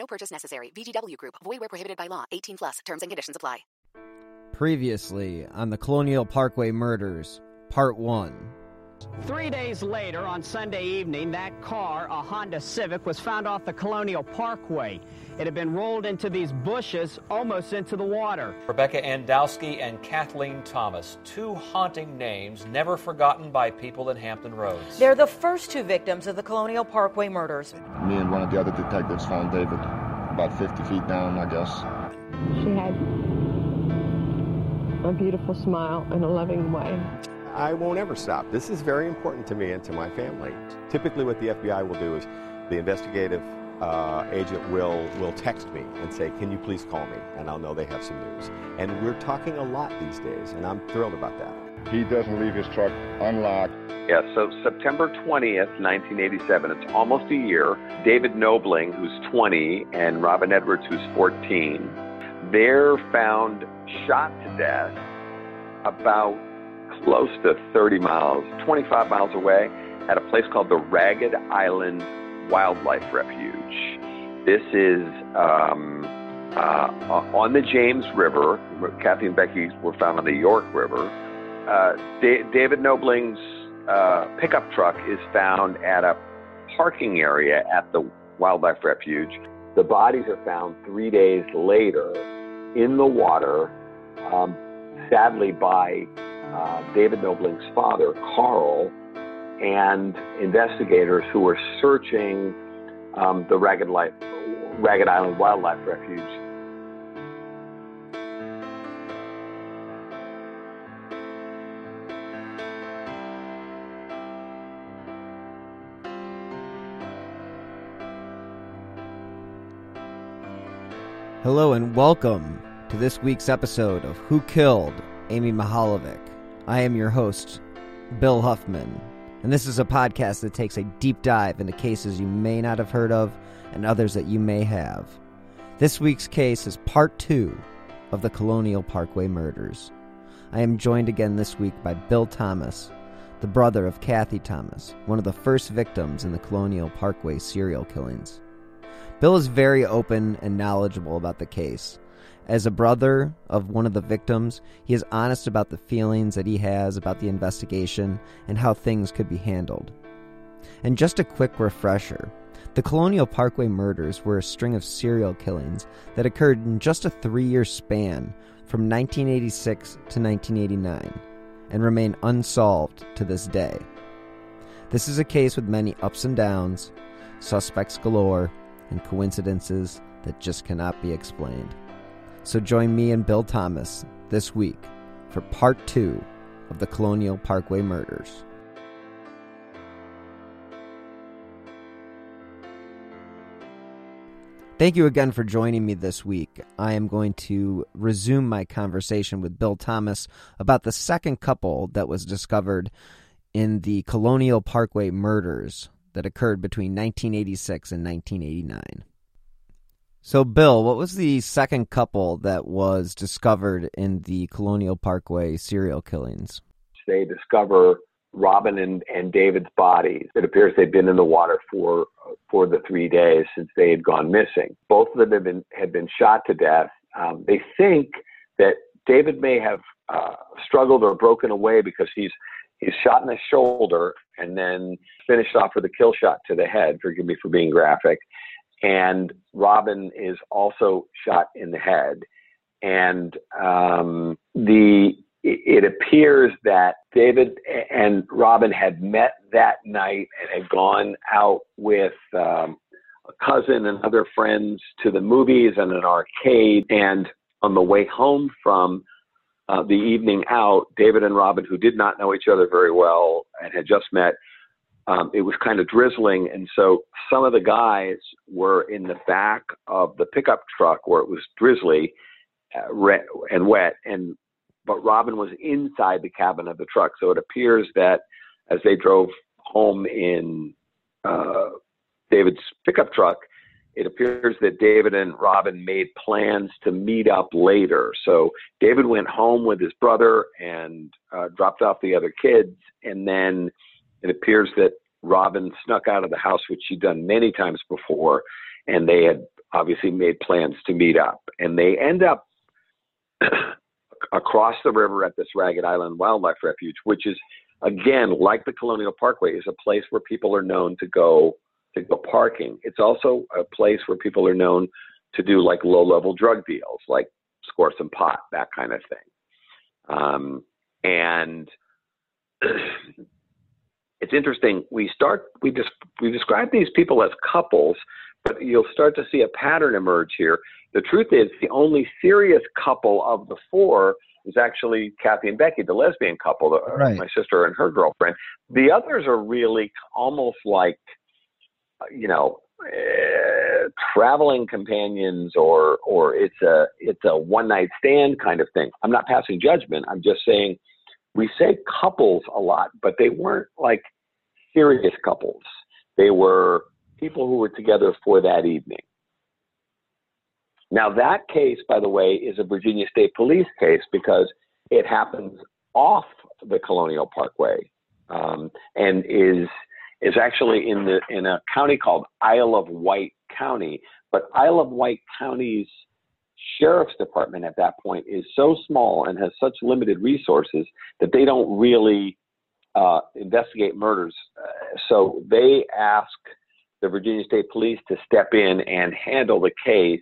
No purchase necessary. VGW Group. Void where prohibited by law. 18 plus. Terms and conditions apply. Previously on the Colonial Parkway Murders, Part 1. Three days later, on Sunday evening, that car, a Honda Civic, was found off the Colonial Parkway. It had been rolled into these bushes, almost into the water. Rebecca Ann Dowski and Cathleen Thomas, two haunting names never forgotten by people in Hampton Roads. They're the first two victims of the Colonial Parkway murders. Me and one of the other detectives found David about 50 feet down, I guess. She had a beautiful smile and a loving way. I won't ever stop. This is very important to me and to my family. Typically, what the FBI will do is the investigative uh, agent will will text me and say, "Can you please call me?" And I'll know they have some news. And we're talking a lot these days, and I'm thrilled about that. He doesn't leave his truck unlocked. Yeah, so September 20th, 1987, it's almost a year. David Knobling, who's 20, and Robin Edwards, who's 14, they're found shot to death about close to 30 miles, 25 miles away, at a place called the Ragged Island Wildlife Refuge. This is um, uh, on the James River. Kathy and Becky were found on the York River. Uh, da- David Knobling's uh, pickup truck is found at a parking area at the wildlife refuge. The bodies are found three days later in the water, um, sadly by uh, David Knobling's father, Carl, and investigators who were searching um, the Ragged, Life, Ragged Island Wildlife Refuge. Hello and welcome to this week's episode of Who Killed Amy Mihaljevic. I am your host, Bill Huffman, and this is a podcast that takes a deep dive into cases you may not have heard of and others that you may have. This week's case is part two of the Colonial Parkway murders. I am joined again this week by Bill Thomas, the brother of Kathy Thomas, one of the first victims in the Colonial Parkway serial killings. Bill is very open and knowledgeable about the case. As a brother of one of the victims, he is honest about the feelings that he has about the investigation and how things could be handled. And just a quick refresher the Colonial Parkway murders were a string of serial killings that occurred in just a three year span from 1986 to 1989 and remain unsolved to this day. This is a case with many ups and downs, suspects galore, and coincidences that just cannot be explained. So join me and Bill Thomas this week for part two of the Colonial Parkway murders. Thank you again for joining me this week. I am going to resume my conversation with Bill Thomas about the second couple that was discovered in the Colonial Parkway murders that occurred between 1986 and 1989. So, Bill, what was the second couple that was discovered in the Colonial Parkway serial killings? They discover Robin and, and David's bodies. It appears they've been in the water for for the three days since they had gone missing. Both of them have been had been shot to death. Um, they think that David may have uh, struggled or broken away because he's he's shot in the shoulder and then finished off with a kill shot to the head. Forgive me for being graphic. And Robin is also shot in the head. And um, the it appears that David and Robin had met that night and had gone out with um, a cousin and other friends to the movies and an arcade. And on the way home from uh, the evening out, David and Robin, who did not know each other very well and had just met, um, it was kind of drizzling, and so some of the guys were in the back of the pickup truck where it was drizzly uh, and wet, and but Robin was inside the cabin of the truck. So it appears that as they drove home in uh, David's pickup truck, it appears that David and Robin made plans to meet up later. So David went home with his brother and uh, dropped off the other kids, and then it appears that Robin snuck out of the house, which she'd done many times before, and they had obviously made plans to meet up. And they end up across the river at this Ragged Island Wildlife Refuge, which is again like the Colonial Parkway, is a place where people are known to go to go parking. It's also a place where people are known to do like low level drug deals, like score some pot, that kind of thing. Um, and it's interesting. We start we just we describe these people as couples, but you'll start to see a pattern emerge here. The truth is, the only serious couple of the four is actually Kathy and Becky, the lesbian couple, the, right. my sister and her girlfriend. The others are really almost like, you know, uh, traveling companions, or or it's a it's a one night stand kind of thing. I'm not passing judgment. I'm just saying we say couples a lot, but they weren't like serious couples. They were people who were together for that evening. Now, that case, by the way, is a Virginia State Police case because it happens off the Colonial Parkway um, and is is actually in the in a county called Isle of Wight County. But Isle of Wight County's sheriff's department at that point is so small and has such limited resources that they don't really uh, investigate murders. Uh, so they ask the Virginia State Police to step in and handle the case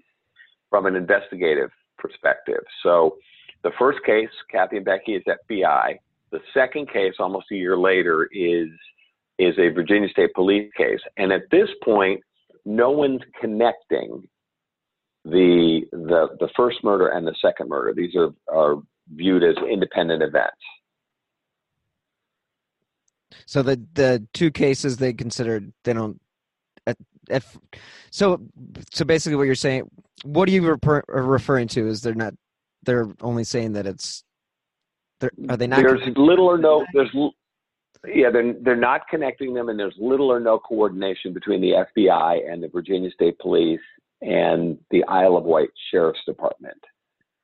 from an investigative perspective. So the first case, Kathy and Becky, is FBI. The second case, almost a year later, is is a Virginia State Police case. And at this point, no one's connecting the the the first murder and the second murder. These are are viewed as independent events. So the the two cases they considered they don't if so so basically what you're saying what are you refer, referring to is they're not they're only saying that it's they're, are they not there's little or no there's yeah they're, they're not connecting them and there's little or no coordination between the fbi and the virginia state police and the isle of wight sheriff's department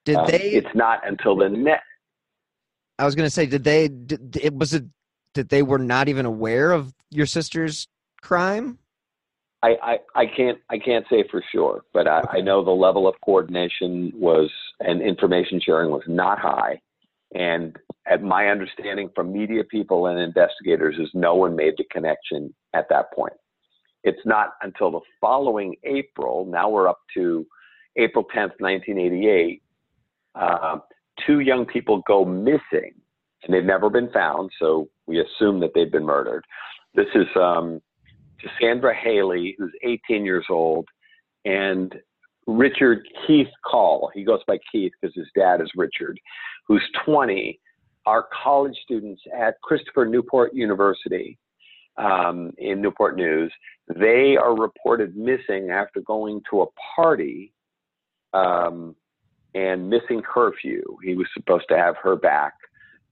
did um, they it's not until the next. i was going to say did they did, it was it that they were not even aware of your sister's crime I, I, I can't I can't say for sure, but I, I know the level of coordination was and information sharing was not high. And at my understanding from media people and investigators is no one made the connection at that point. It's not until the following April, now we're up to April 10th, 1988, uh, two young people go missing and they've never been found. So we assume that they've been murdered. This is um, Cassandra Hailey, who's 18 years old, and Richard Keith Call. He goes by Keith because his dad is Richard, who's 20, are college students at Christopher Newport University um, in Newport News. They are reported missing after going to a party um, and missing curfew. He was supposed to have her back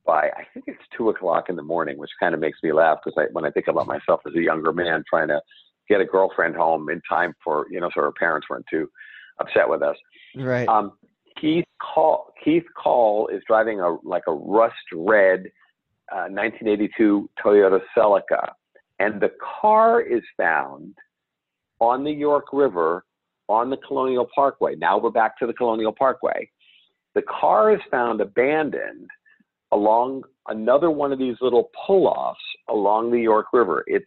by I think it's two o'clock in the morning, which kind of makes me laugh because I, when I think about myself as a younger man trying to get a girlfriend home in time for you know so her parents weren't too upset with us. Right. Um, Keith Call Keith Call is driving a like a rust red uh, 1982 Toyota Celica, and the car is found on the York River on the Colonial Parkway. Now we're back to the Colonial Parkway. The car is found abandoned along another one of these little pull offs along the York River. It's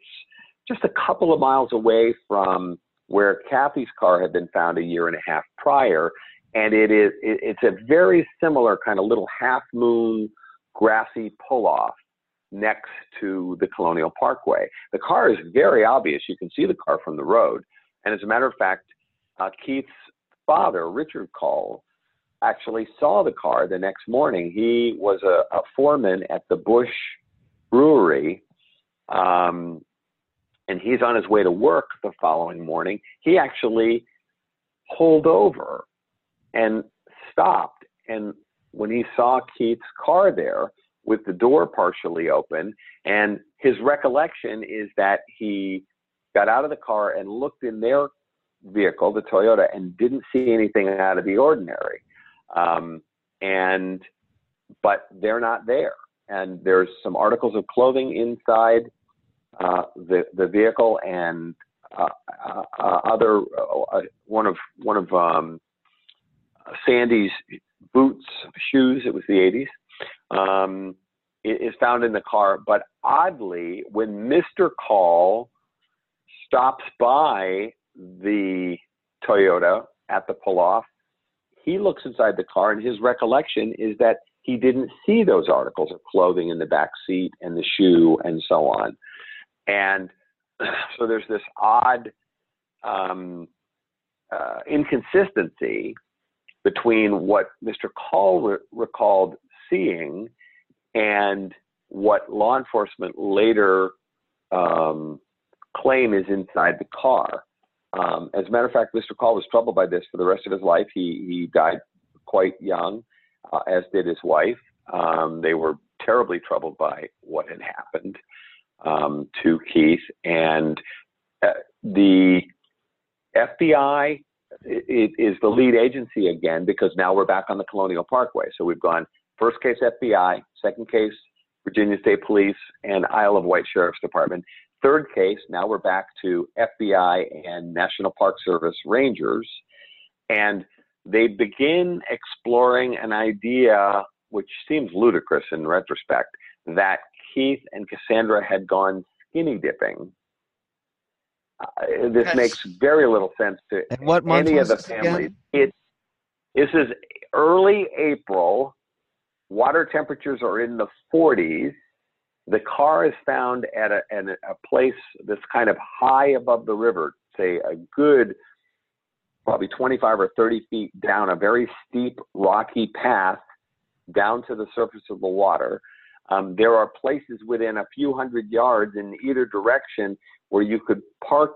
just a couple of miles away from where Kathy's car had been found a year and a half prior. And it is, it's a very similar kind of little half moon grassy pull off next to the Colonial Parkway. The car is very obvious. You can see the car from the road. And as a matter of fact, uh, Keith's father, Richard Call, actually saw the car the next morning. He was a, a foreman at the Busch Brewery, um, and he's on his way to work the following morning, he actually pulled over and stopped. And when he saw Keith's car there with the door partially open, and his recollection is that he got out of the car and looked in their vehicle, the Toyota, and didn't see anything out of the ordinary. Um, and but they're not there. And there's some articles of clothing inside uh, the the vehicle and uh, uh, uh other uh, one of one of um, Sandy's boots, shoes. It was the 80s. Um, is found in the car. But oddly, when Mr. Call stops by the Toyota at the pull off, he looks inside the car, and his recollection is that he didn't see those articles of clothing in the back seat and the shoe and so on. And so there's this odd um, uh, inconsistency between what Mr. Call re- recalled seeing and what law enforcement later um, claim is inside the car. Um, as a matter of fact, Mr. Call was troubled by this for the rest of his life. He he died quite young, uh, as did his wife. Um, they were terribly troubled by what had happened um, to Keith, and uh, the FBI it, it is the lead agency again because now we're back on the Colonial Parkway. So we've gone first case FBI, second case Virginia State Police, and Isle of Wight Sheriff's Department. Third case, now we're back to FBI and National Park Service Rangers. And they begin exploring an idea which seems ludicrous in retrospect that Keith and Cassandra had gone skinny dipping. Uh, this yes. makes very little sense to any of the families. It, this is early April. Water temperatures are in the 40s. The car is found at a, at a place that's kind of high above the river, say a good probably 25 or 30 feet down a very steep rocky path down to the surface of the water. Um, there are places within a few hundred yards in either direction where you could park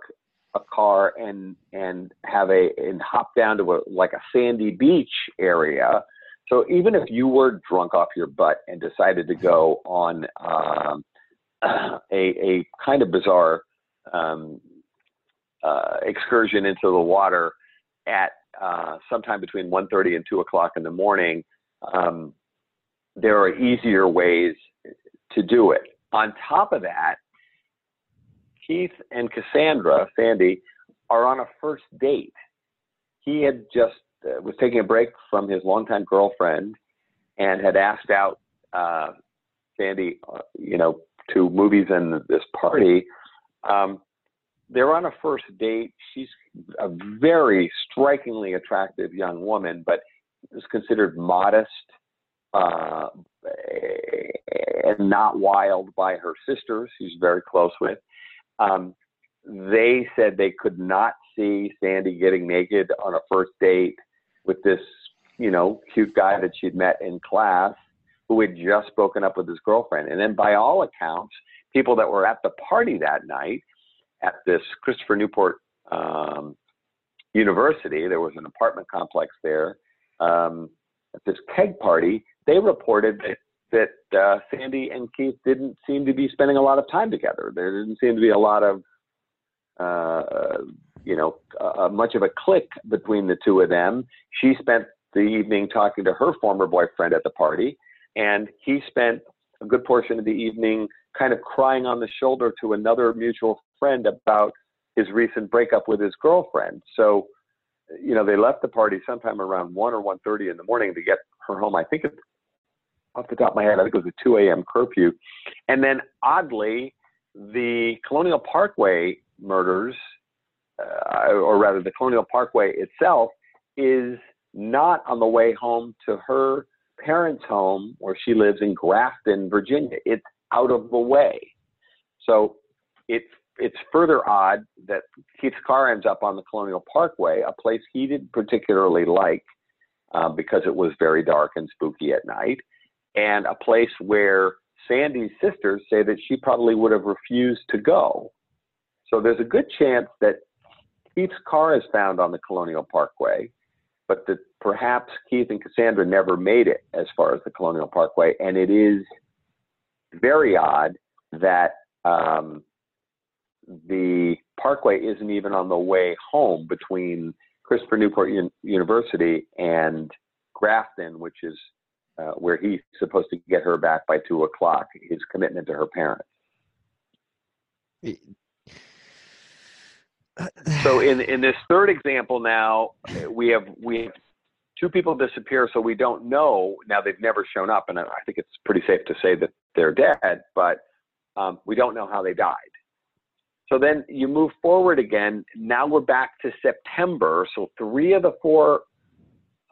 a car and and have a and hop down to a like a sandy beach area so even if you were drunk off your butt and decided to go on um, a, a kind of bizarre um, uh, excursion into the water at uh, sometime between 1.30 and 2 o'clock in the morning, um, there are easier ways to do it. On top of that, Keith and Cassandra, Sandy, are on a first date. He had just uh, was taking a break from his longtime girlfriend and had asked out uh, Sandy, uh, you know, to movies and this party. Um, they're on a first date. She's a very strikingly attractive young woman, but is considered modest uh, and not wild by her sisters, she's very close with. Um, they said they could not see Sandy getting naked on a first date with this, you know, cute guy that she'd met in class who had just broken up with his girlfriend. And then by all accounts, people that were at the party that night at this Christopher Newport um, University, there was an apartment complex there. Um, at this keg party, they reported that that uh, Sandy and Keith didn't seem to be spending a lot of time together. There didn't seem to be a lot of uh, you know, uh, much of a click between the two of them. She spent the evening talking to her former boyfriend at the party, and he spent a good portion of the evening kind of crying on the shoulder to another mutual friend about his recent breakup with his girlfriend. So, you know, they left the party sometime around one or one thirty in the morning to get her home. I think it's off the top of my head, I think it was a 2 a.m. curfew. And then oddly, the Colonial Parkway murders uh, or rather the Colonial Parkway itself, is not on the way home to her parents' home where she lives in Grafton, Virginia. It's out of the way. So it's it's further odd that Keith's car ends up on the Colonial Parkway, a place he didn't particularly like uh, because it was very dark and spooky at night, and a place where Sandy's sisters say that she probably would have refused to go. So there's a good chance that Keith's car is found on the Colonial Parkway, but that perhaps Keith and Cassandra never made it as far as the Colonial Parkway. And it is very odd that um, the Parkway isn't even on the way home between Christopher Newport U- University and Grafton, which is uh, where he's supposed to get her back by two o'clock. His commitment to her parents. So in in this third example now we have we have two people disappear so we don't know. Now they've never shown up and i think it's pretty safe to say that they're dead but um, we don't know how they died. So then you move forward again. Now we're back to september so three of the four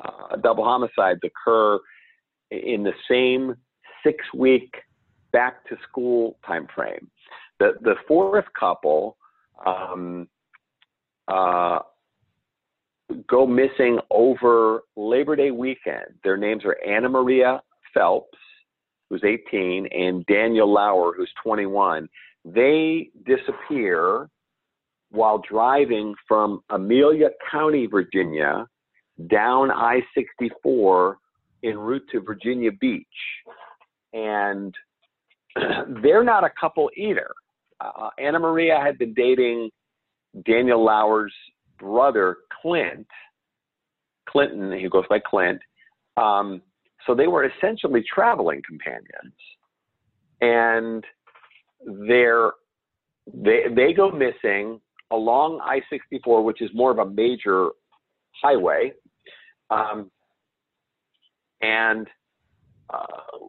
uh, double homicides occur in the same six week back to school time frame the the fourth couple um, uh, go missing over Labor Day weekend. Their names are Anna Maria Phelps, who's 18, and Daniel Lauer, who's 21. They disappear while driving from Amelia County, Virginia, down I 64 en route to Virginia Beach. And they're not a couple either. Uh, Anna Maria had been dating Daniel Lauer's brother, Clint, Clinton, he goes by Clint. Um, so they were essentially traveling companions. And they're, they, they go missing along I 64, which is more of a major highway. Um, and uh,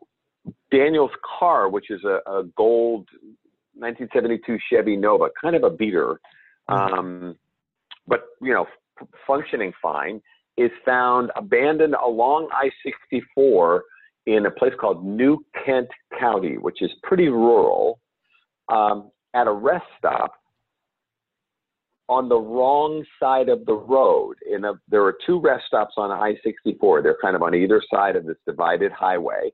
Daniel's car, which is a, a gold 1972 Chevy Nova, kind of a beater, um, but you know, f- functioning fine, is found abandoned along I-64 in a place called New Kent County, which is pretty rural, um, at a rest stop on the wrong side of the road. In a, there are two rest stops on I-64. They're kind of on either side of this divided highway,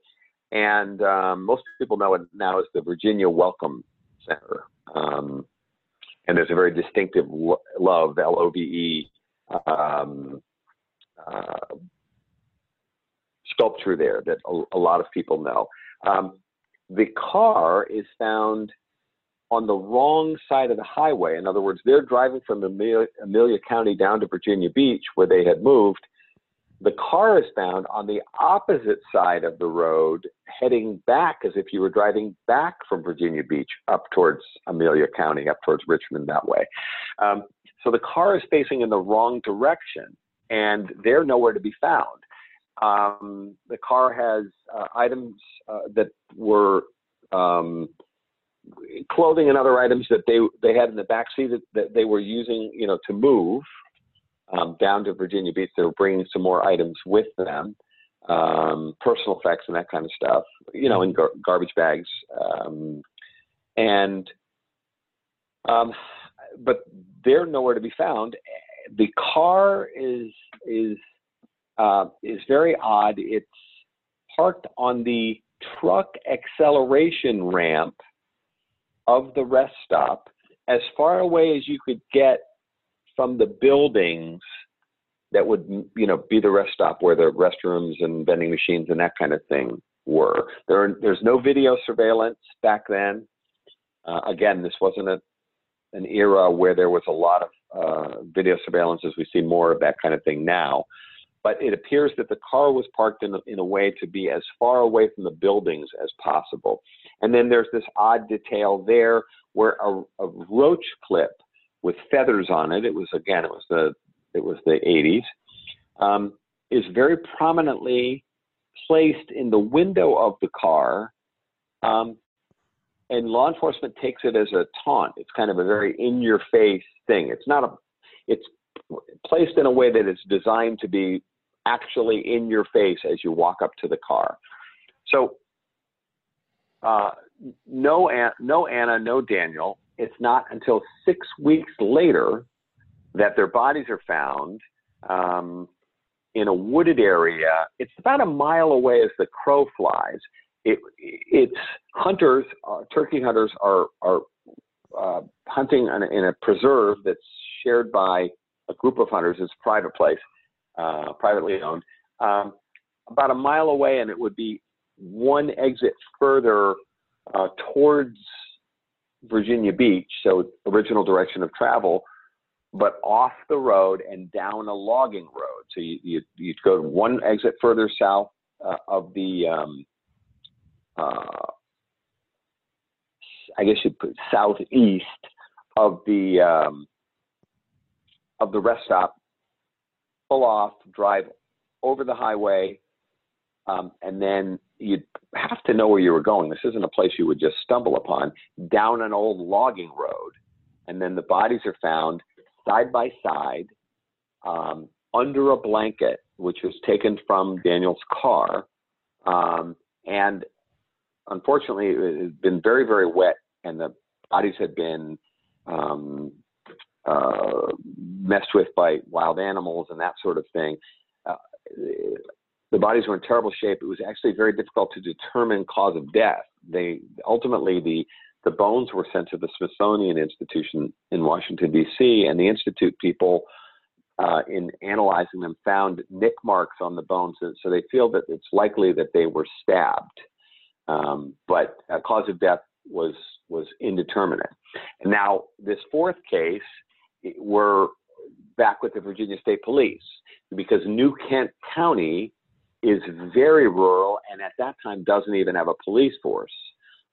and um, most people know it now as the Virginia Welcome Center. Um, and there's a very distinctive love, L O V E, um, uh, sculpture there that a, a, lot of people know. Um, the car is found on the wrong side of the highway. In other words, they're driving from Amelia, Amelia County down to Virginia Beach, where they had moved, the car is found on the opposite side of the road, heading back as if you were driving back from Virginia Beach up towards Amelia County, up towards Richmond that way. Um, so the car is facing in the wrong direction, and they're nowhere to be found. Um, the car has uh, items uh, that were um, clothing and other items that they they had in the back seat that, that they were using, you know, to move um, down to Virginia Beach. They were bringing some more items with them, um, personal effects and that kind of stuff, you know, in gar- garbage bags. Um, and, um, but they're nowhere to be found. The car is is uh, is very odd. It's parked on the truck acceleration ramp of the rest stop, as far away as you could get from the buildings that would you know be the rest stop where the restrooms and vending machines and that kind of thing were. There, there's no video surveillance back then. Uh, again, this wasn't a, an era where there was a lot of uh, video surveillance as we see more of that kind of thing now. But it appears that the car was parked in a, in a way to be as far away from the buildings as possible. And then there's this odd detail there where a, a roach clip with feathers on it. It was again, it was the it was the 80s. Um, is very prominently placed in the window of the car, um, and law enforcement takes it as a taunt. It's kind of a very in-your-face thing. It's not a. It's placed in a way that it's designed to be actually in your face as you walk up to the car. So, uh, no, no Anna, no Daniel it's not until six weeks later that their bodies are found um, in a wooded area. It's about a mile away as the crow flies. It, it's hunters, uh, turkey hunters are, are uh, hunting in a, in a preserve that's shared by a group of hunters. It's a private place, uh, privately owned, um, about a mile away, and it would be one exit further uh, towards Virginia Beach, so original direction of travel, but off the road and down a logging road. So you you you'd go one exit further south uh, of the um, uh, I guess you'd put southeast of the um, of the rest stop, pull off, drive over the highway, um, and then you'd have to know where you were going. This isn't a place you would just stumble upon. Down an old logging road, and then the bodies are found side by side um, under a blanket, which was taken from Daniel's car. Um, and unfortunately, it had been very, very wet, and the bodies had been um, uh, messed with by wild animals and that sort of thing. Uh, the bodies were in terrible shape. It was actually very difficult to determine cause of death. They ultimately the the bones were sent to the Smithsonian Institution in Washington D.C. and the institute people, uh, in analyzing them, found nick marks on the bones. So they feel that it's likely that they were stabbed, um, but cause of death was was indeterminate. And now this fourth case, we're back with the Virginia State Police because New Kent County is very rural and at that time doesn't even have a police force.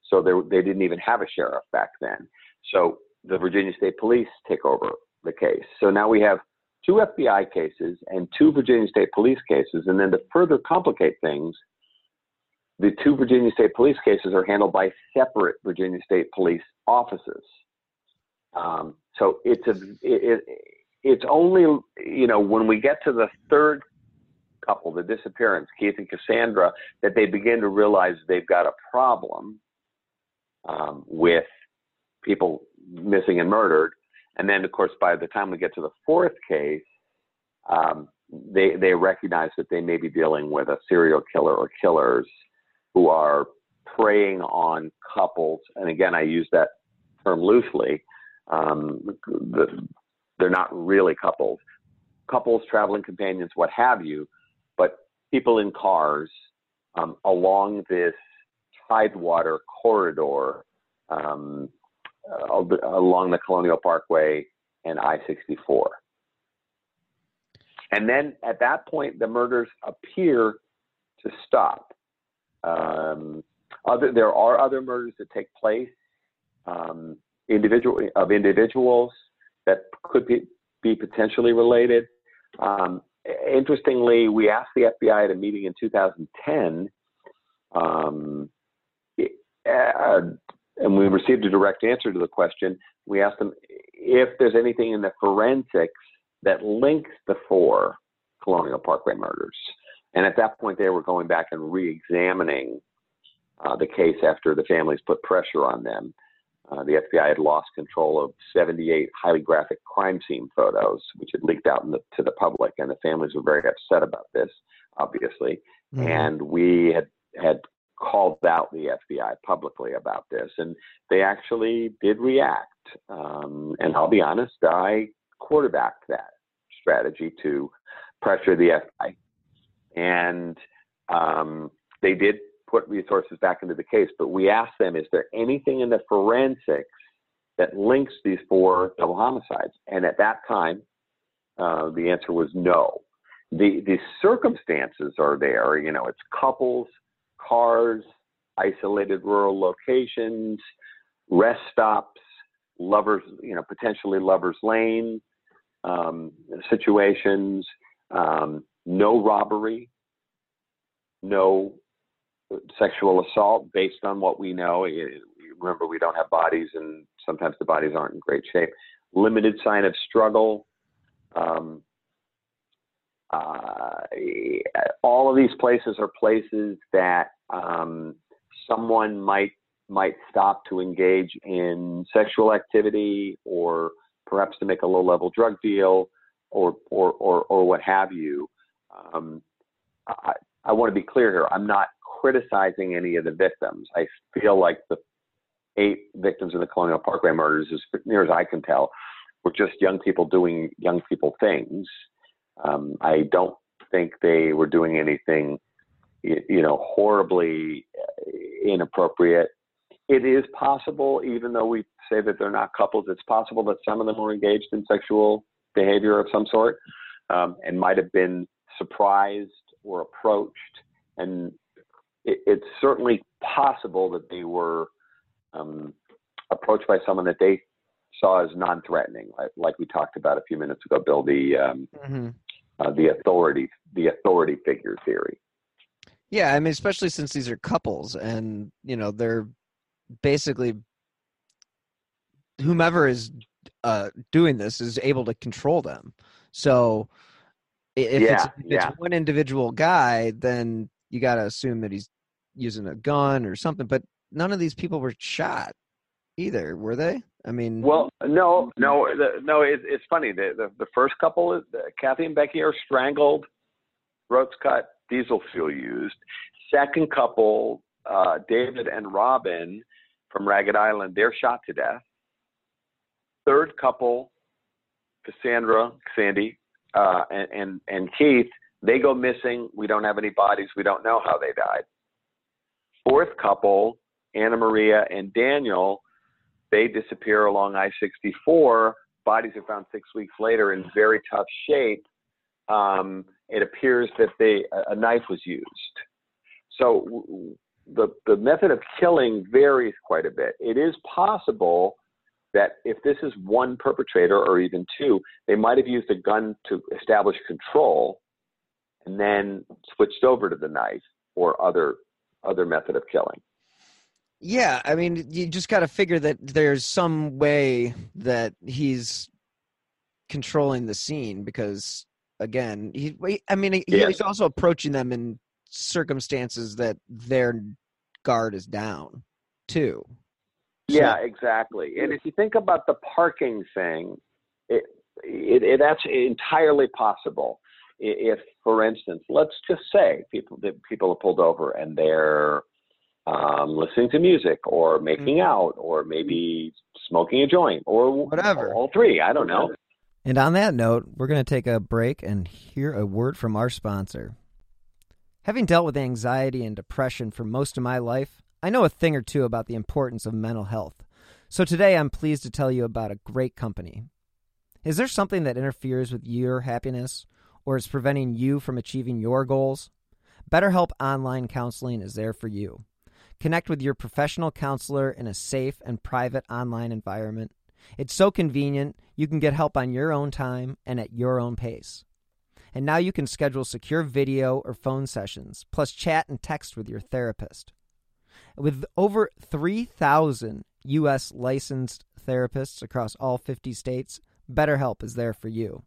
So they didn't even have a sheriff back then. So the Virginia State Police take over the case. So now we have two FBI cases and two Virginia State Police cases. And then to further complicate things, the two Virginia State Police cases are handled by separate Virginia State Police offices. Um, so it's a it, it, it's only you know when we get to the third couple, the disappearance, Keith and Cassandra, that they begin to realize they've got a problem um, with people missing and murdered. And then, of course, by the time we get to the fourth case, um, they they recognize that they may be dealing with a serial killer or killers who are preying on couples. And again, I use that term loosely. Um, the, they're not really couples, couples, traveling companions, what have you, people in cars um, along this tidewater corridor um, uh, along the Colonial Parkway and I 64. And then at that point, the murders appear to stop. Um, other, there are other murders that take place um, individual, of individuals that could be, be potentially related. Um, interestingly, we asked the FBI at a meeting in 2010 um, uh, and we received a direct answer to the question. We asked them if there's anything in the forensics that links the four Colonial Parkway murders. And at that point, they were going back and re-examining uh, the case after the families put pressure on them. Uh, the FBI had lost control of 78 highly graphic crime scene photos, which had leaked out the, to the public, and the families were very upset about this, obviously. Mm-hmm. And we had had called out the FBI publicly about this, and they actually did react. Um, and I'll be honest, I quarterbacked that strategy to pressure the FBI, and um, they did put resources back into the case. But we asked them, is there anything in the forensics that links these four double homicides? And at that time, uh, the answer was no. The the circumstances are there. You know, it's couples cars, isolated rural locations, rest stops, lovers, you know, potentially lovers lane um, situations, um, no robbery, no sexual assault based on what we know. Remember, we don't have bodies, and sometimes the bodies aren't in great shape. Limited sign of struggle. Um, uh, all of these places are places that um, someone might might stop to engage in sexual activity or perhaps to make a low level drug deal or or or, or what have you. Um, I, I want to be clear here. I'm not criticizing any of the victims. I feel like the eight victims in the Colonial Parkway murders, as near as I can tell, were just young people doing young people things. Um, I don't think they were doing anything, you know, horribly uh, inappropriate. It is possible, even though we say that they're not couples, it's possible that some of them were engaged in sexual behavior of some sort um, and might have been surprised or approached. And it, it's certainly possible that they were um, approached by someone that they saw as non-threatening, like, like, we talked about a few minutes ago, Bill. The um, mm-hmm. uh, the authority the authority figure theory. Yeah, I mean, especially since these are couples, and you know they're basically whomever is uh, doing this is able to control them. So if, yeah, it's, if yeah. it's one individual guy, then you got to assume that he's using a gun or something. But none of these people were shot either, were they? I mean, well, no, no, the, no. It, it's funny. The, the, the first couple, Kathy and Becky, are strangled, throats cut, diesel fuel used. Second couple, uh, David and Robin from Ragged Island, they're shot to death. Third couple, Cassandra, Sandy, uh, and, and and Keith, they go missing. We don't have any bodies. We don't know how they died. Fourth couple, Anna Maria and Daniel, they disappear along I-64. Bodies are found six weeks later in very tough shape. Um, it appears that they a knife was used. So the the method of killing varies quite a bit. It is possible that if this is one perpetrator or even two, they might have used a gun to establish control and then switched over to the knife or other other method of killing. Yeah, I mean, you just got to figure that there's some way that he's controlling the scene because, again, he. I mean, he, yeah. he's also approaching them in circumstances that their guard is down, too. Yeah, exactly. And if you think about the parking thing, it, it, it, that's entirely possible. If, for instance, let's just say people people are pulled over and they're um, listening to music or making mm-hmm. out or maybe smoking a joint or whatever, all three. I don't know. And on that note, we're going to take a break and hear a word from our sponsor. Having dealt with anxiety and depression for most of my life, I know a thing or two about the importance of mental health. So today I'm pleased to tell you about a great company. Is there something that interferes with your happiness or is preventing you from achieving your goals? BetterHelp Online Counseling is there for you. Connect with your professional counselor in a safe and private online environment. It's so convenient, you can get help on your own time and at your own pace. And now you can schedule secure video or phone sessions, plus chat and text with your therapist. With over 3,000 U.S. licensed therapists across all 50 states, BetterHelp is there for you.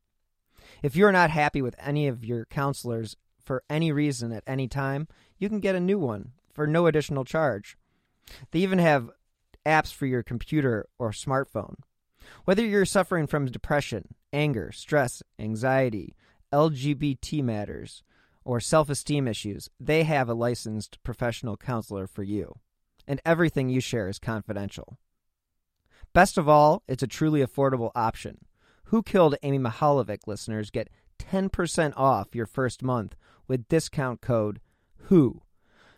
If you're not happy with any of your counselors for any reason at any time, you can get a new one for no additional charge. They even have apps for your computer or smartphone. Whether you're suffering from depression, anger, stress, anxiety, LGBT matters, or self esteem issues, they have a licensed professional counselor for you. And everything you share is confidential. Best of all, it's a truly affordable option. Who Killed Amy Mihaljevic listeners get 10% off your first month with discount code WHO.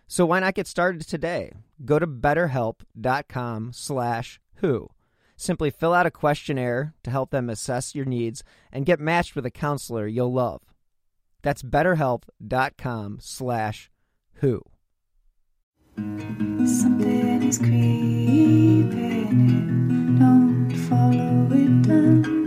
So why not get started today? Go to betterhelp.com slash who. Simply fill out a questionnaire to help them assess your needs and get matched with a counselor you'll love. That's betterhelp.com slash who. Something is creeping don't follow it down.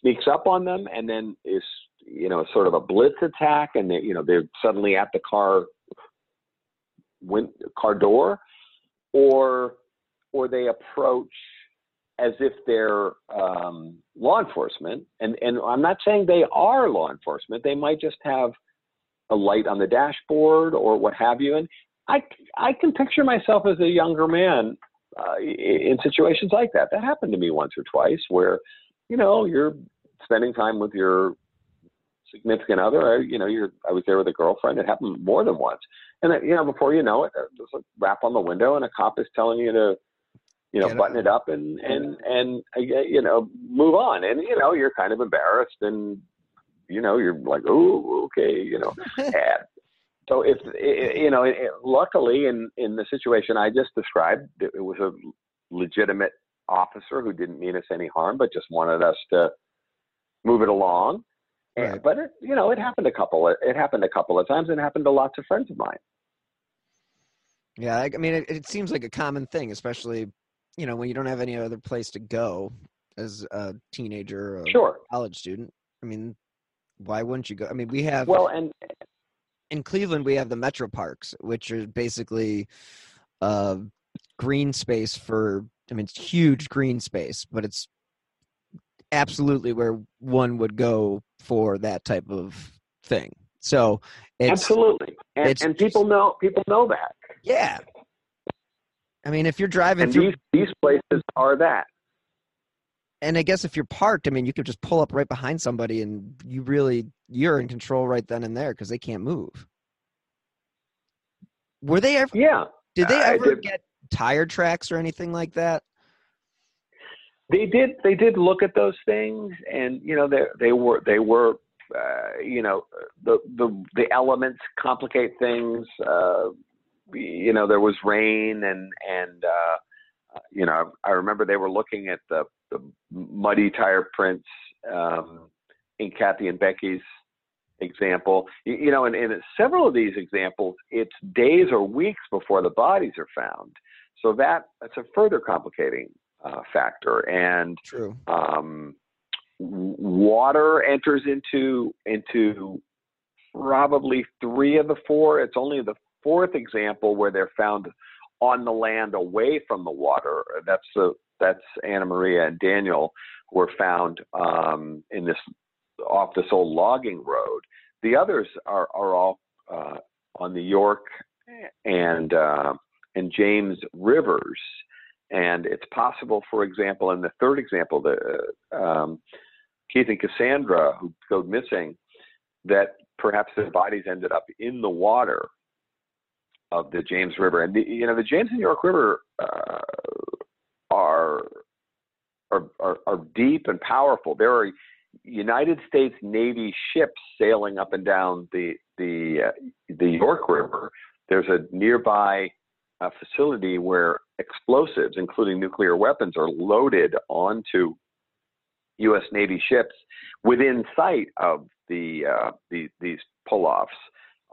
Sneaks up on them and then is, you know, sort of a blitz attack, and they, you know, they're suddenly at the car, win, car door, or, or they approach as if they're um, law enforcement. And, and I'm not saying they are law enforcement. They might just have a light on the dashboard or what have you. And I, I can picture myself as a younger man uh, in situations like that. That happened to me once or twice where, you know, you're spending time with your significant other. You know, you're, I was there with a girlfriend. It happened more than once. And, you know, before you know it, there's a rap on the window and a cop is telling you to, you know, button it up and and and uh, you know move on. And you know, you're kind of embarrassed, and you know, you're like, oh, okay, you know. so if you know, luckily in in the situation I just described, it was a legitimate officer who didn't mean us any harm, but just wanted us to move it along. Right. And, but it, you know, it happened a couple. It happened a couple of times, and it happened to lots of friends of mine. Yeah, I mean, it, it, seems like a common thing, especially you know when you don't have any other place to go as a teenager or sure. college student. I mean, why wouldn't you go? I mean, we have well, and in Cleveland we have the Metro Parks, which are basically uh, green space for. I mean, it's huge green space, but it's absolutely where one would go for that type of thing. So absolutely, and, and people know people know that. Yeah, I mean, if you're driving and through these, these places are that. And I guess if you're parked, I mean, you could just pull up right behind somebody, and you really you're in control right then and there because they can't move. Were they ever? Yeah. Did they ever did. get tire tracks or anything like that? They did. They did look at those things, and you know, they they were they were uh, you know the the the elements complicate things. Uh, you know there was rain and and uh, you know I remember they were looking at the, the muddy tire prints um, in Kathy and Becky's example. You, you know, in, in several of these examples, it's days or weeks before the bodies are found. So that that's a further complicating uh, factor. And True. Um, water enters into into probably three of the four. It's only the fourth example where they're found on the land away from the water. That's the that's Anna Maria and Daniel were found um, in this off this old logging road. The others are are all uh, on the York and uh, and James rivers. And it's possible, for example, in the third example, the um, Keith and Cassandra who go missing, that perhaps their bodies ended up in the water of the James River, and the, you know the James and York River uh, are, are, are are deep and powerful. There are United States Navy ships sailing up and down the the uh, the York River. There's a nearby uh, facility where explosives, including nuclear weapons, are loaded onto U.S. Navy ships within sight of the, uh, the these pull-offs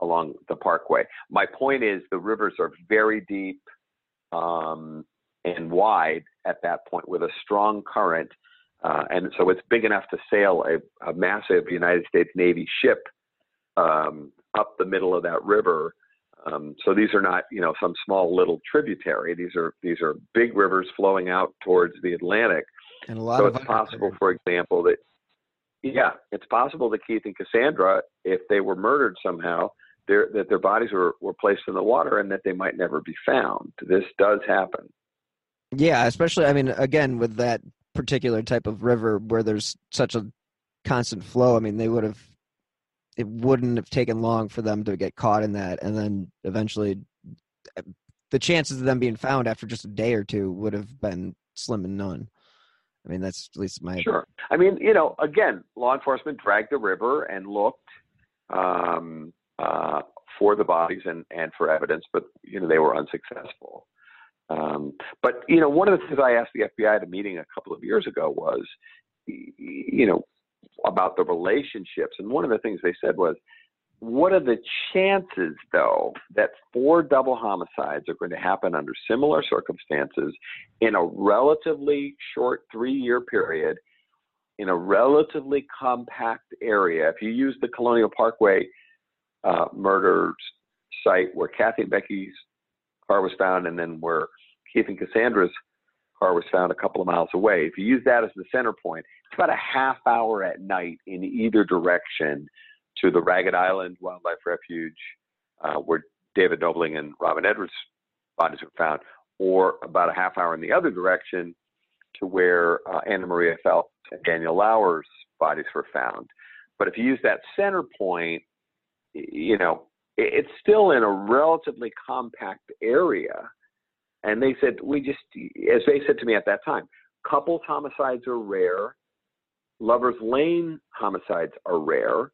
along the parkway. My point is the rivers are very deep um, and wide at that point with a strong current. Uh, and so it's big enough to sail a, a massive United States Navy ship um, up the middle of that river. Um, so these are not, you know, some small little tributary. These are these are big rivers flowing out towards the Atlantic. And a lot so of it's possible, for example, that yeah, it's possible that Keith and Cassandra, if they were murdered somehow, their, that their bodies were, were placed in the water and that they might never be found. This does happen. Yeah, especially I mean, again, with that particular type of river where there's such a constant flow. I mean, they would have it wouldn't have taken long for them to get caught in that, and then eventually, the chances of them being found after just a day or two would have been slim and none. I mean, that's at least my sure. I mean, you know, again, law enforcement dragged the river and looked. Um, uh, for the bodies and, and for evidence, but you know they were unsuccessful. Um, but you know, one of the things I asked the FBI at a meeting a couple of years ago was, you know, about the relationships. And one of the things they said was, what are the chances, though, that four double homicides are going to happen under similar circumstances in a relatively short three year period in a relatively compact area? If you use the Colonial Parkway uh, murder site where Kathy and Becky's car was found and then where Keith and Cassandra's car was found a couple of miles away, if you use that as the center point, it's about a half hour at night in either direction to the Ragged Island Wildlife Refuge, uh, where David Knobling and Robin Edwards' bodies were found, or about a half hour in the other direction to where uh, Anna Maria Phelps and Daniel Lauer's bodies were found. But if you use that center point, you know, it's still in a relatively compact area. And they said, we just, as they said to me at that time, couples homicides are rare, lovers lane homicides are rare,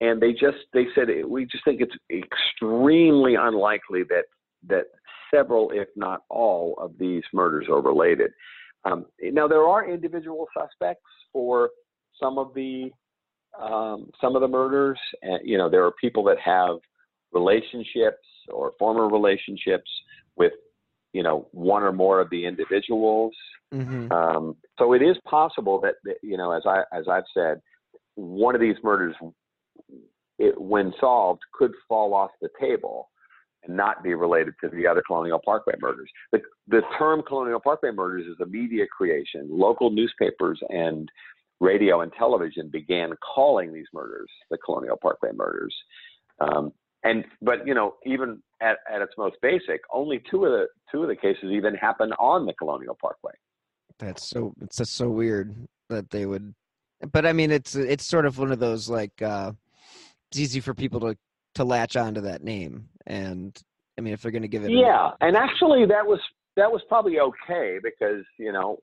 and they just they said we just think it's extremely unlikely that that several, if not all, of these murders are related. Um, now there are individual suspects for some of the um, some of the murders, and you know there are people that have relationships or former relationships with you know one or more of the individuals. Mm-hmm. Um, so it is possible that, that you know as I as I've said, one of these murders it, when solved, could fall off the table and not be related to the other Colonial Parkway murders. The, the term Colonial Parkway murders is a media creation. Local newspapers and radio and television began calling these murders the Colonial Parkway murders. Um, and but you know even at, at its most basic, only two of the two of the cases even happened on the Colonial Parkway. That's so it's just so weird that they would. But I mean, it's it's sort of one of those like. uh it's easy for people to to latch onto that name. And I mean, if they're going to give it, yeah. A- and actually, that was that was probably okay because you know,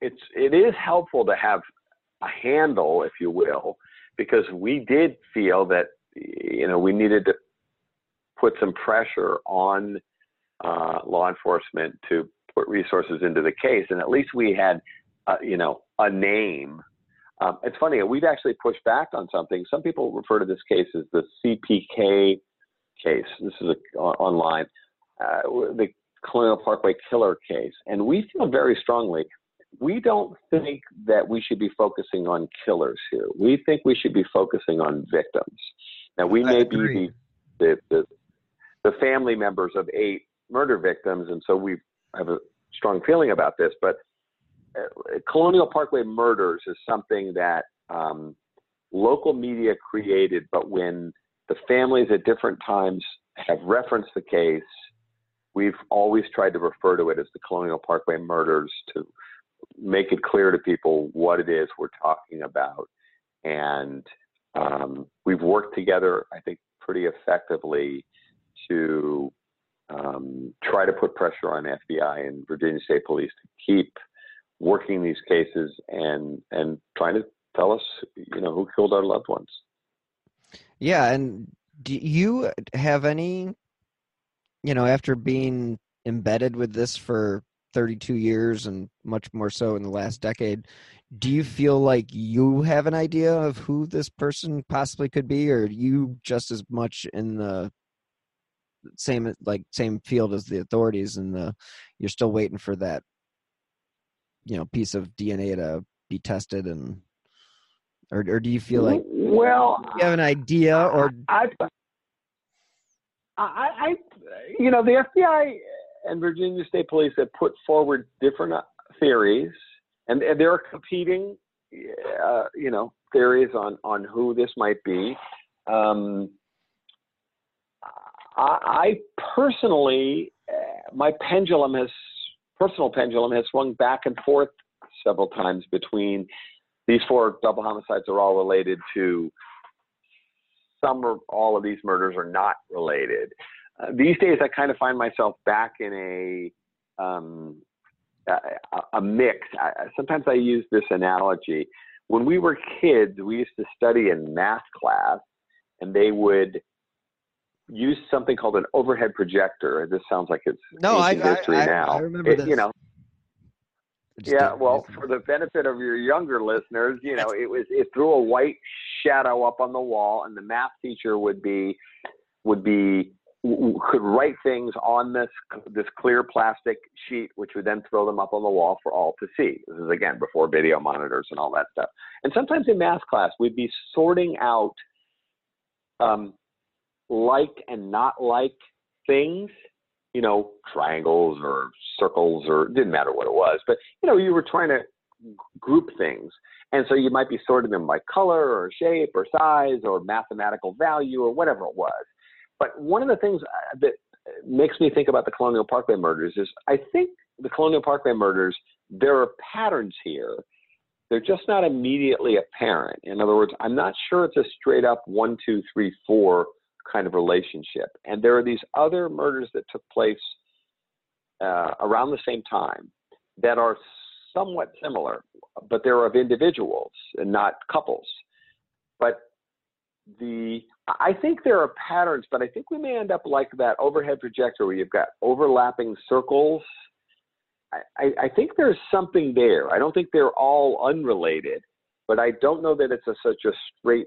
it's it is helpful to have a handle, if you will, because we did feel that you know we needed to put some pressure on uh, law enforcement to put resources into the case, and at least we had, uh, you know, a name um, it's funny, we've actually pushed back on something. Some people refer to this case as the CPK case. This is a, online, uh, the Colonial Parkway killer case. And we feel very strongly we don't think that we should be focusing on killers here. We think we should be focusing on victims. Now, we may be the, the, the, the family members of eight murder victims, and so we have a strong feeling about this, but Colonial Parkway murders is something that um, local media created, but when the families at different times have referenced the case, we've always tried to refer to it as the Colonial Parkway murders to make it clear to people what it is we're talking about. And um, we've worked together, I think, pretty effectively to um, try to put pressure on FBI and Virginia State Police to keep working these cases and and trying to tell us, you know, who killed our loved ones. Yeah, and do you have any, you know, after being embedded with this for 32 years and much more so in the last decade, do you feel like you have an idea of who this person possibly could be, or you just as much in the same like same field as the authorities and the you're still waiting for that you know piece of DNA to be tested and or or do you feel like well you have an idea or I, I I you know the FBI and Virginia State Police have put forward different uh, theories and, and there are competing uh, you know theories on on who this might be um, I, I personally uh, my pendulum has personal pendulum has swung back and forth several times between these four double homicides are all related to some or all of these murders are not related. Uh, these days, I kind of find myself back in a um, a, a mix. I, sometimes I use this analogy. When we were kids, we used to study in math class, and they would use something called an overhead projector. This sounds like it's no, I, history I, now. I remember it, this. You know, Yeah, well, for the benefit of your younger listeners, you know, it was it threw a white shadow up on the wall, and the math teacher would be would be could write things on this this clear plastic sheet, which would then throw them up on the wall for all to see. This is again before video monitors and all that stuff. And sometimes in math class, we'd be sorting out um, like and not like things you know, triangles or circles or didn't matter what it was, but you know, you were trying to group things. And so you might be sorting them by color or shape or size or mathematical value or whatever it was. But one of the things uh, that makes me think about the Colonial Parkway murders is I think the Colonial Parkway murders, there are patterns here. They're just not immediately apparent. In other words, I'm not sure it's a straight up one, two, three, four kind of relationship. And there are these other murders that took place uh, around the same time that are somewhat similar, but they're of individuals and not couples. But the I think there are patterns, but I think we may end up like that overhead projector where you've got overlapping circles. I, I think there's something there. I don't think they're all unrelated, but I don't know that it's a, such a straight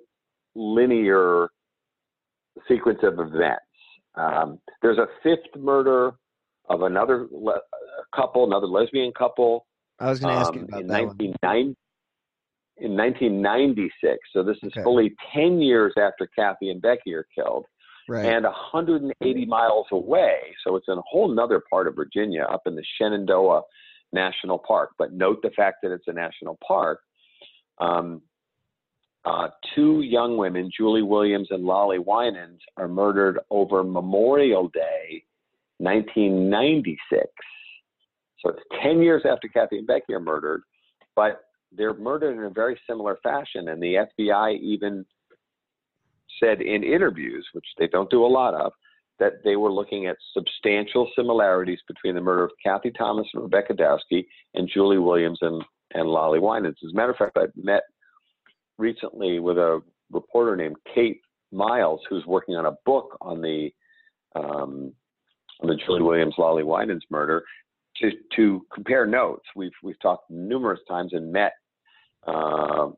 linear sequence of events. Um, there's a fifth murder of another le- couple, another lesbian couple. I was going to ask um, you about in that 1990, in 1996. So this is okay. fully 10 years after Kathy and Becky are killed. Right. And 180 miles away, so it's in a whole other part of Virginia, up in the Shenandoah National Park. But note the fact that it's a national park. Um, uh, two young women, Julie Williams and Lolly Winans, are murdered over Memorial Day, 1996. So it's 10 years after Kathy and Becky are murdered, but they're murdered in a very similar fashion. And the FBI even said in interviews, which they don't do a lot of, that they were looking at substantial similarities between the murder of Kathy Thomas and Rebecca Dowski and Julie Williams and, and Lolly Winans. As a matter of fact, I met recently with a reporter named Kate Miles, who's working on a book on the um, on the Julie Williams Lolly Winans murder, to to compare notes. We've we've talked numerous times and met uh,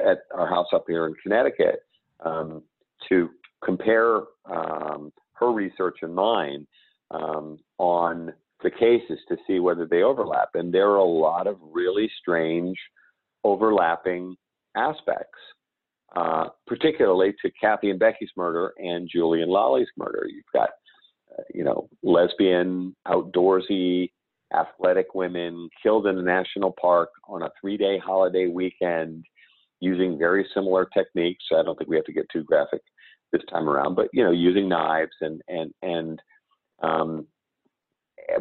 at our house up here in Connecticut um, to compare um, her research and mine um, on the cases to see whether they overlap. And there are a lot of really strange overlapping aspects, uh, particularly to Kathy and Becky's murder and Julie and Lolly's murder. You've got, uh, you know, lesbian, outdoorsy, athletic women killed in a national park on a three day holiday weekend using very similar techniques. I don't think we have to get too graphic this time around, but, you know, using knives and, and, and, um,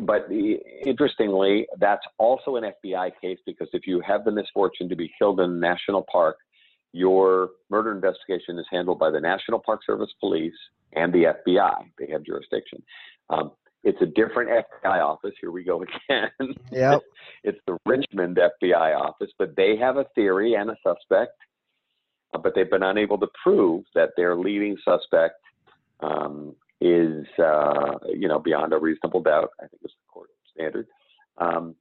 but the, interestingly, that's also an FBI case because if you have the misfortune to be killed in a national park, your murder investigation is handled by the National Park Service Police and the FBI. They have jurisdiction. Um, it's a different FBI office. Here we go again. Yep. it's the Richmond FBI office, but they have a theory and a suspect, uh, but they've been unable to prove that their leading suspect um, is, uh, you know, beyond a reasonable doubt, I think it's the court standard, um,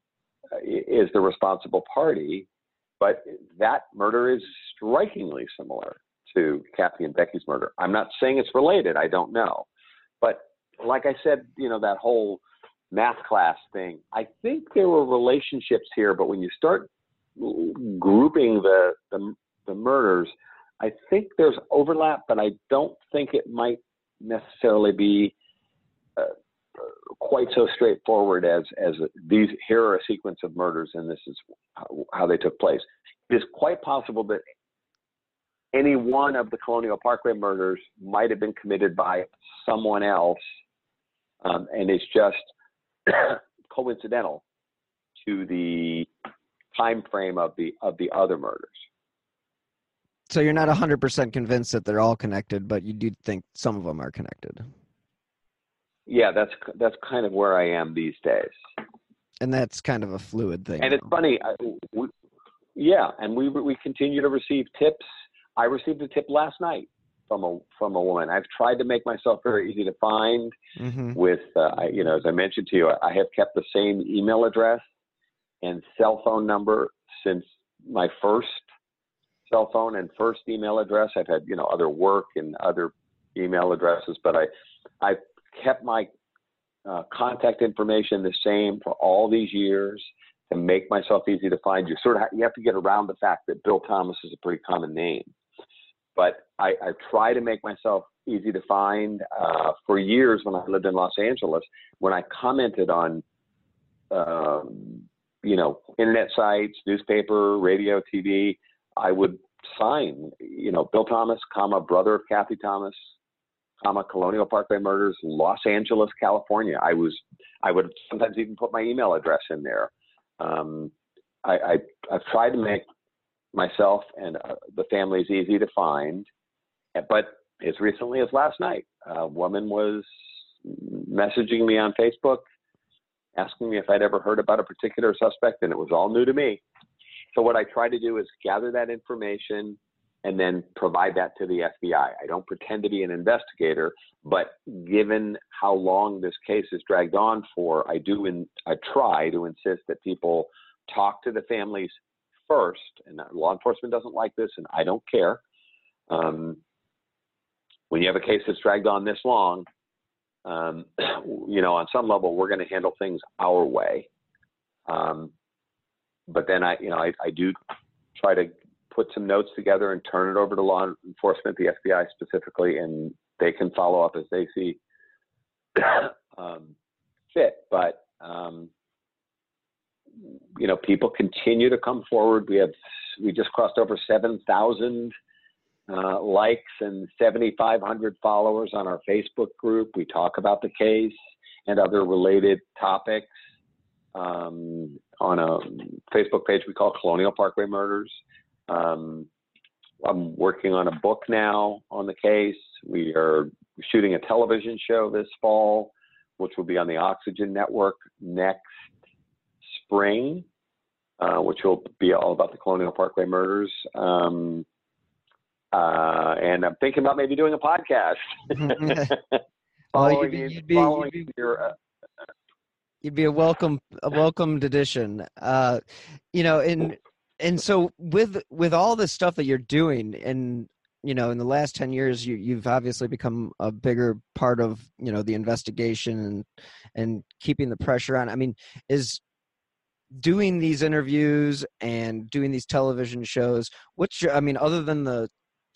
is the responsible party. But that murder is strikingly similar to Kathy and Becky's murder. I'm not saying it's related. I don't know. But like I said, you know, that whole math class thing, I think there were relationships here, but when you start grouping the, the, the murders, I think there's overlap, but I don't think it might necessarily be uh, quite so straightforward as as these here are a sequence of murders and this is how, how they took place. It is quite possible that any one of the Colonial Parkway murders might have been committed by someone else, um, and it's just coincidental to the time frame of the of the other murders. So you're not 100% convinced that they're all connected, but you do think some of them are connected. Yeah, that's that's kind of where I am these days. And that's kind of a fluid thing. And it's funny, we, yeah, and we we continue to receive tips. I received a tip last night from a from a woman. I've tried to make myself very easy to find. Mm-hmm. With uh, you know, as I mentioned to you, I have kept the same email address and cell phone number since my first cell phone and first email address. I've had, you know, other work and other email addresses, but I, I kept my uh, contact information the same for all these years to make myself easy to find. You sort of ha- you have to get around the fact that Bill Thomas is a pretty common name, but I, I try to make myself easy to find. Uh, for years, when I lived in Los Angeles, when I commented on, um, you know, internet sites, newspaper, radio, TV, I would sign, you know, Bill Thomas, comma brother of Kathy Thomas, comma Colonial Parkway Murders, Los Angeles, California. I was, I would sometimes even put my email address in there. Um, I, I, I've tried to make myself and uh, the is easy to find, but as recently as last night, a woman was messaging me on Facebook, asking me if I'd ever heard about a particular suspect, and it was all new to me. So what I try to do is gather that information and then provide that to the FBI. I don't pretend to be an investigator, but given how long this case is dragged on for, I do in, I try to insist that people talk to the families first. And law enforcement doesn't like this, and I don't care. Um, when you have a case that's dragged on this long, um, you know, on some level, we're going to handle things our way. Um, but then I, you know, I, I do try to put some notes together and turn it over to law enforcement, the FBI specifically, and they can follow up as they see um, fit. But um, you know, people continue to come forward. We have we just crossed over seven thousand uh, likes and seventy five hundred followers on our Facebook group. We talk about the case and other related topics um, on a Facebook page we call Colonial Parkway Murders. Um, I'm working on a book now on the case. We are shooting a television show this fall, which will be on the Oxygen Network next spring, uh, which will be all about the Colonial Parkway murders. Um, uh, and I'm thinking about maybe doing a podcast. you'd be, you'd be, you'd be, your, uh, you'd be a welcome, a welcomed addition. Uh, you know, and and so with with all the stuff that you're doing and you know in the last 10 years you you've obviously become a bigger part of you know the investigation and and keeping the pressure on i mean is doing these interviews and doing these television shows what's your i mean other than the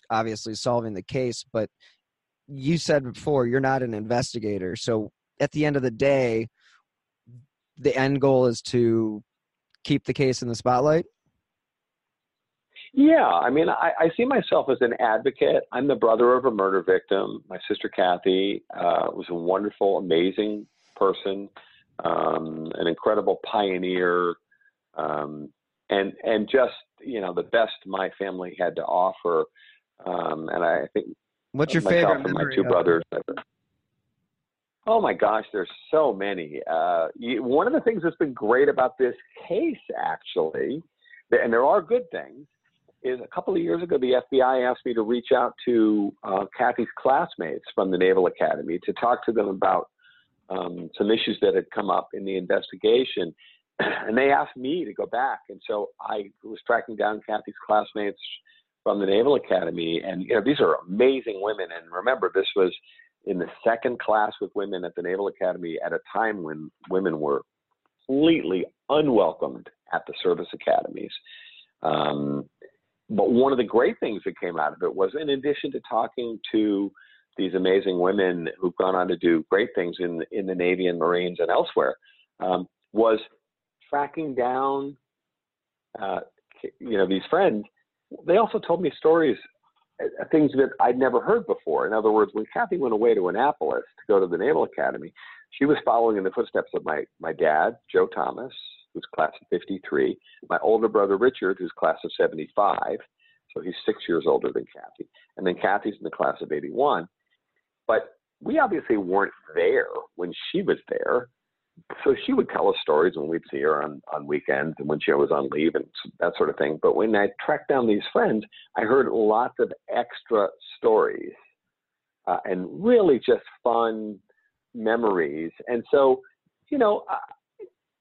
obviously solving the case but you said before you're not an investigator so at the end of the day the end goal is to keep the case in the spotlight yeah, I mean, I, I see myself as an advocate. I'm the brother of a murder victim. My sister Kathy uh, was a wonderful, amazing person, um, an incredible pioneer, um, and and just you know the best my family had to offer. Um, and I think what's your favorite and my two brothers. Oh my gosh, there's so many. Uh, you, one of the things that's been great about this case, actually, and there are good things, is a couple of years ago, the FBI asked me to reach out to uh, Kathy's classmates from the Naval Academy to talk to them about um, some issues that had come up in the investigation. And they asked me to go back. And so I was tracking down Kathy's classmates from the Naval Academy. And, you know, these are amazing women. And remember, this was in the second class with women at the Naval Academy at a time when women were completely unwelcomed at the service academies. Um, but one of the great things that came out of it was, in addition to talking to these amazing women who've gone on to do great things in in the Navy and Marines and elsewhere, um, was tracking down, uh, you know, these friends. They also told me stories, uh, things that I'd never heard before. In other words, when Kathy went away to Annapolis to go to the Naval Academy, she was following in the footsteps of my my dad, Joe Thomas, who's class of 53, my older brother Richard, who's class of 75, so he's six years older than Kathy, and then Kathy's in the class of 81. But we obviously weren't there when she was there. So she would tell us stories when we'd see her on, on weekends and when she was on leave and that sort of thing. But when I tracked down these friends, I heard lots of extra stories uh, and really just fun memories. And so, you know,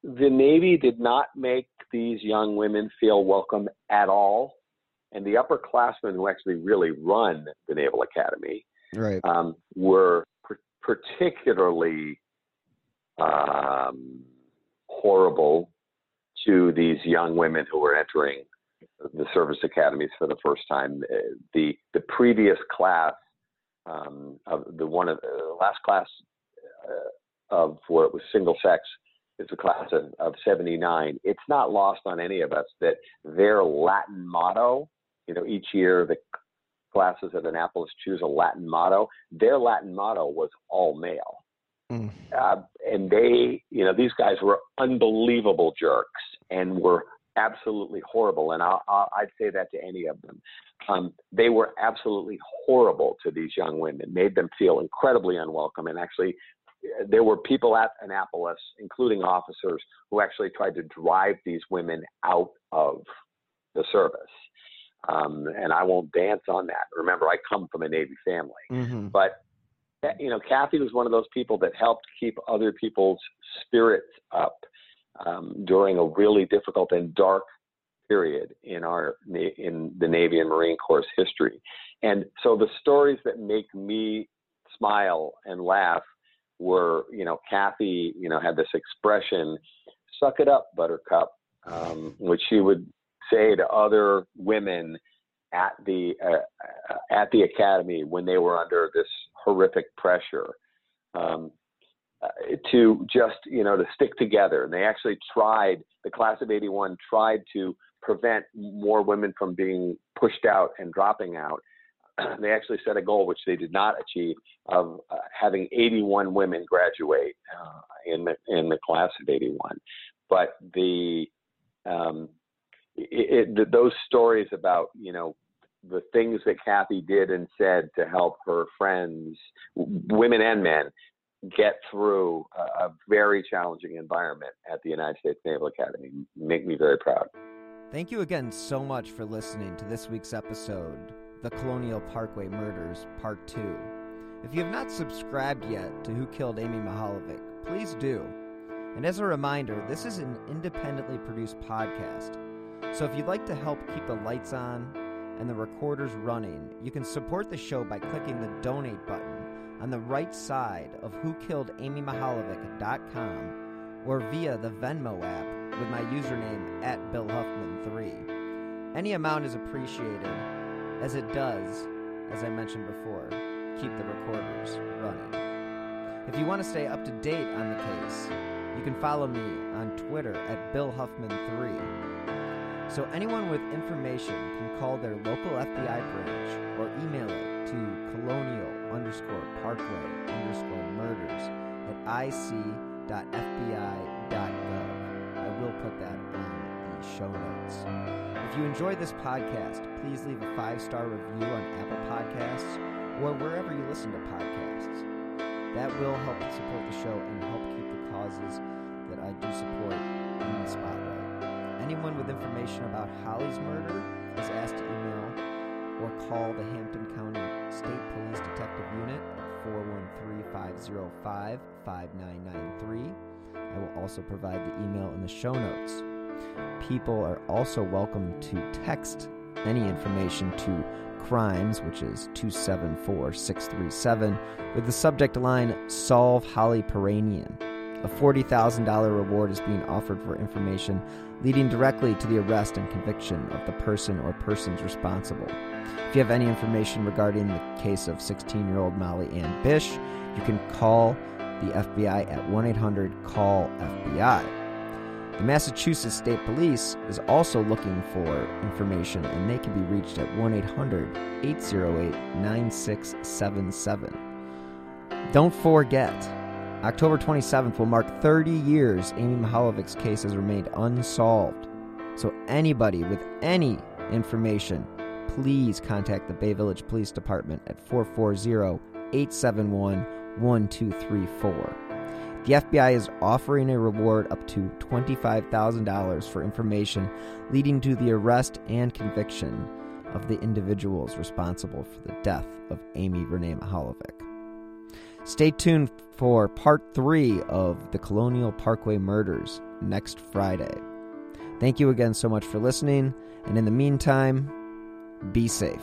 the Navy did not make these young women feel welcome at all. And the upperclassmen who actually really run the Naval Academy right. um, were particularly um, horrible to these young women who were entering the service academies for the first time. Uh, the the previous class um, of the one of the uh, last class uh, of where it was single sex is a class of, of 79. It's not lost on any of us that their Latin motto, you know, each year the classes at Annapolis choose a Latin motto. Their Latin motto was all male. Mm. Uh, and they, you know, these guys were unbelievable jerks and were absolutely horrible. And i would say that to any of them. Um, they were absolutely horrible to these young women, made them feel incredibly unwelcome, and actually there were people at Annapolis, including officers, who actually tried to drive these women out of the service. Um, and I won't dance on that. Remember, I come from a Navy family, mm-hmm. but eh, you know, Kathy was one of those people that helped keep other people's spirits up um, during a really difficult and dark period in our in the Navy and Marine Corps history. And so the stories that make me smile and laugh were, you know, Kathy, you know, had this expression, "Suck it up, Buttercup," um, which she would say to other women at the uh, at the academy when they were under this horrific pressure. Um, uh, to just you know to stick together and they actually tried the class of 81 tried to prevent more women from being pushed out and dropping out they actually set a goal which they did not achieve of uh, having 81 women graduate uh, in the in the class of 81 but the um, it, it, those stories about you know the things that Kathy did and said to help her friends, women and men, get through a, a very challenging environment at the United States Naval Academy make me very proud. Thank you again so much for listening to this week's episode the Colonial Parkway Murders, Part 2. If you have not subscribed yet to Who Killed Amy Mihaljevic, please do. And as a reminder, this is an independently produced podcast. So if you'd like to help keep the lights on and the recorders running, you can support the show by clicking the donate button on the right side of whokilledamymihaljevic.com or via the Venmo app with my username at BillHuffman3. Any amount is appreciated as it does, as I mentioned before, keep the recorders running. If you want to stay up to date on the case, you can follow me on Twitter at BillHuffman3. So anyone with information can call their local FBI branch or email it to colonial underscore parkway underscore murders at ic.fbi.gov. I will put that on the show notes. If you enjoyed this podcast, please leave a five star review on Apple Podcasts or wherever you listen to podcasts. That will help support the show and help keep the causes that I do support in the spotlight. Anyone with information about Holly's murder is asked to email or call the Hampden County State Police Detective Unit at 413 505 5993. I will also provide the email in the show notes. People are also welcome to text any information to crimes, which is 274 637, with the subject line Solve Holly Piirainen. A $40,000 reward is being offered for information leading directly to the arrest and conviction of the person or persons responsible. If you have any information regarding the case of 16 year old Molly Ann Bish, you can call the FBI at 1 800 CALL FBI. The Massachusetts State Police is also looking for information, and they can be reached at 1 800 808 9677. Don't forget, October 27th will mark 30 years Amy Mihaljevic's case has remained unsolved. So, anybody with any information, please contact the Bay Village Police Department at 440 871 1234. The FBI is offering a reward up to $25,000 for information leading to the arrest and conviction of the individuals responsible for the death of Amy Renee Mihaljevic. Stay tuned for part three of the Colonial Parkway murders next Friday. Thank you again so much for listening, and in the meantime, be safe.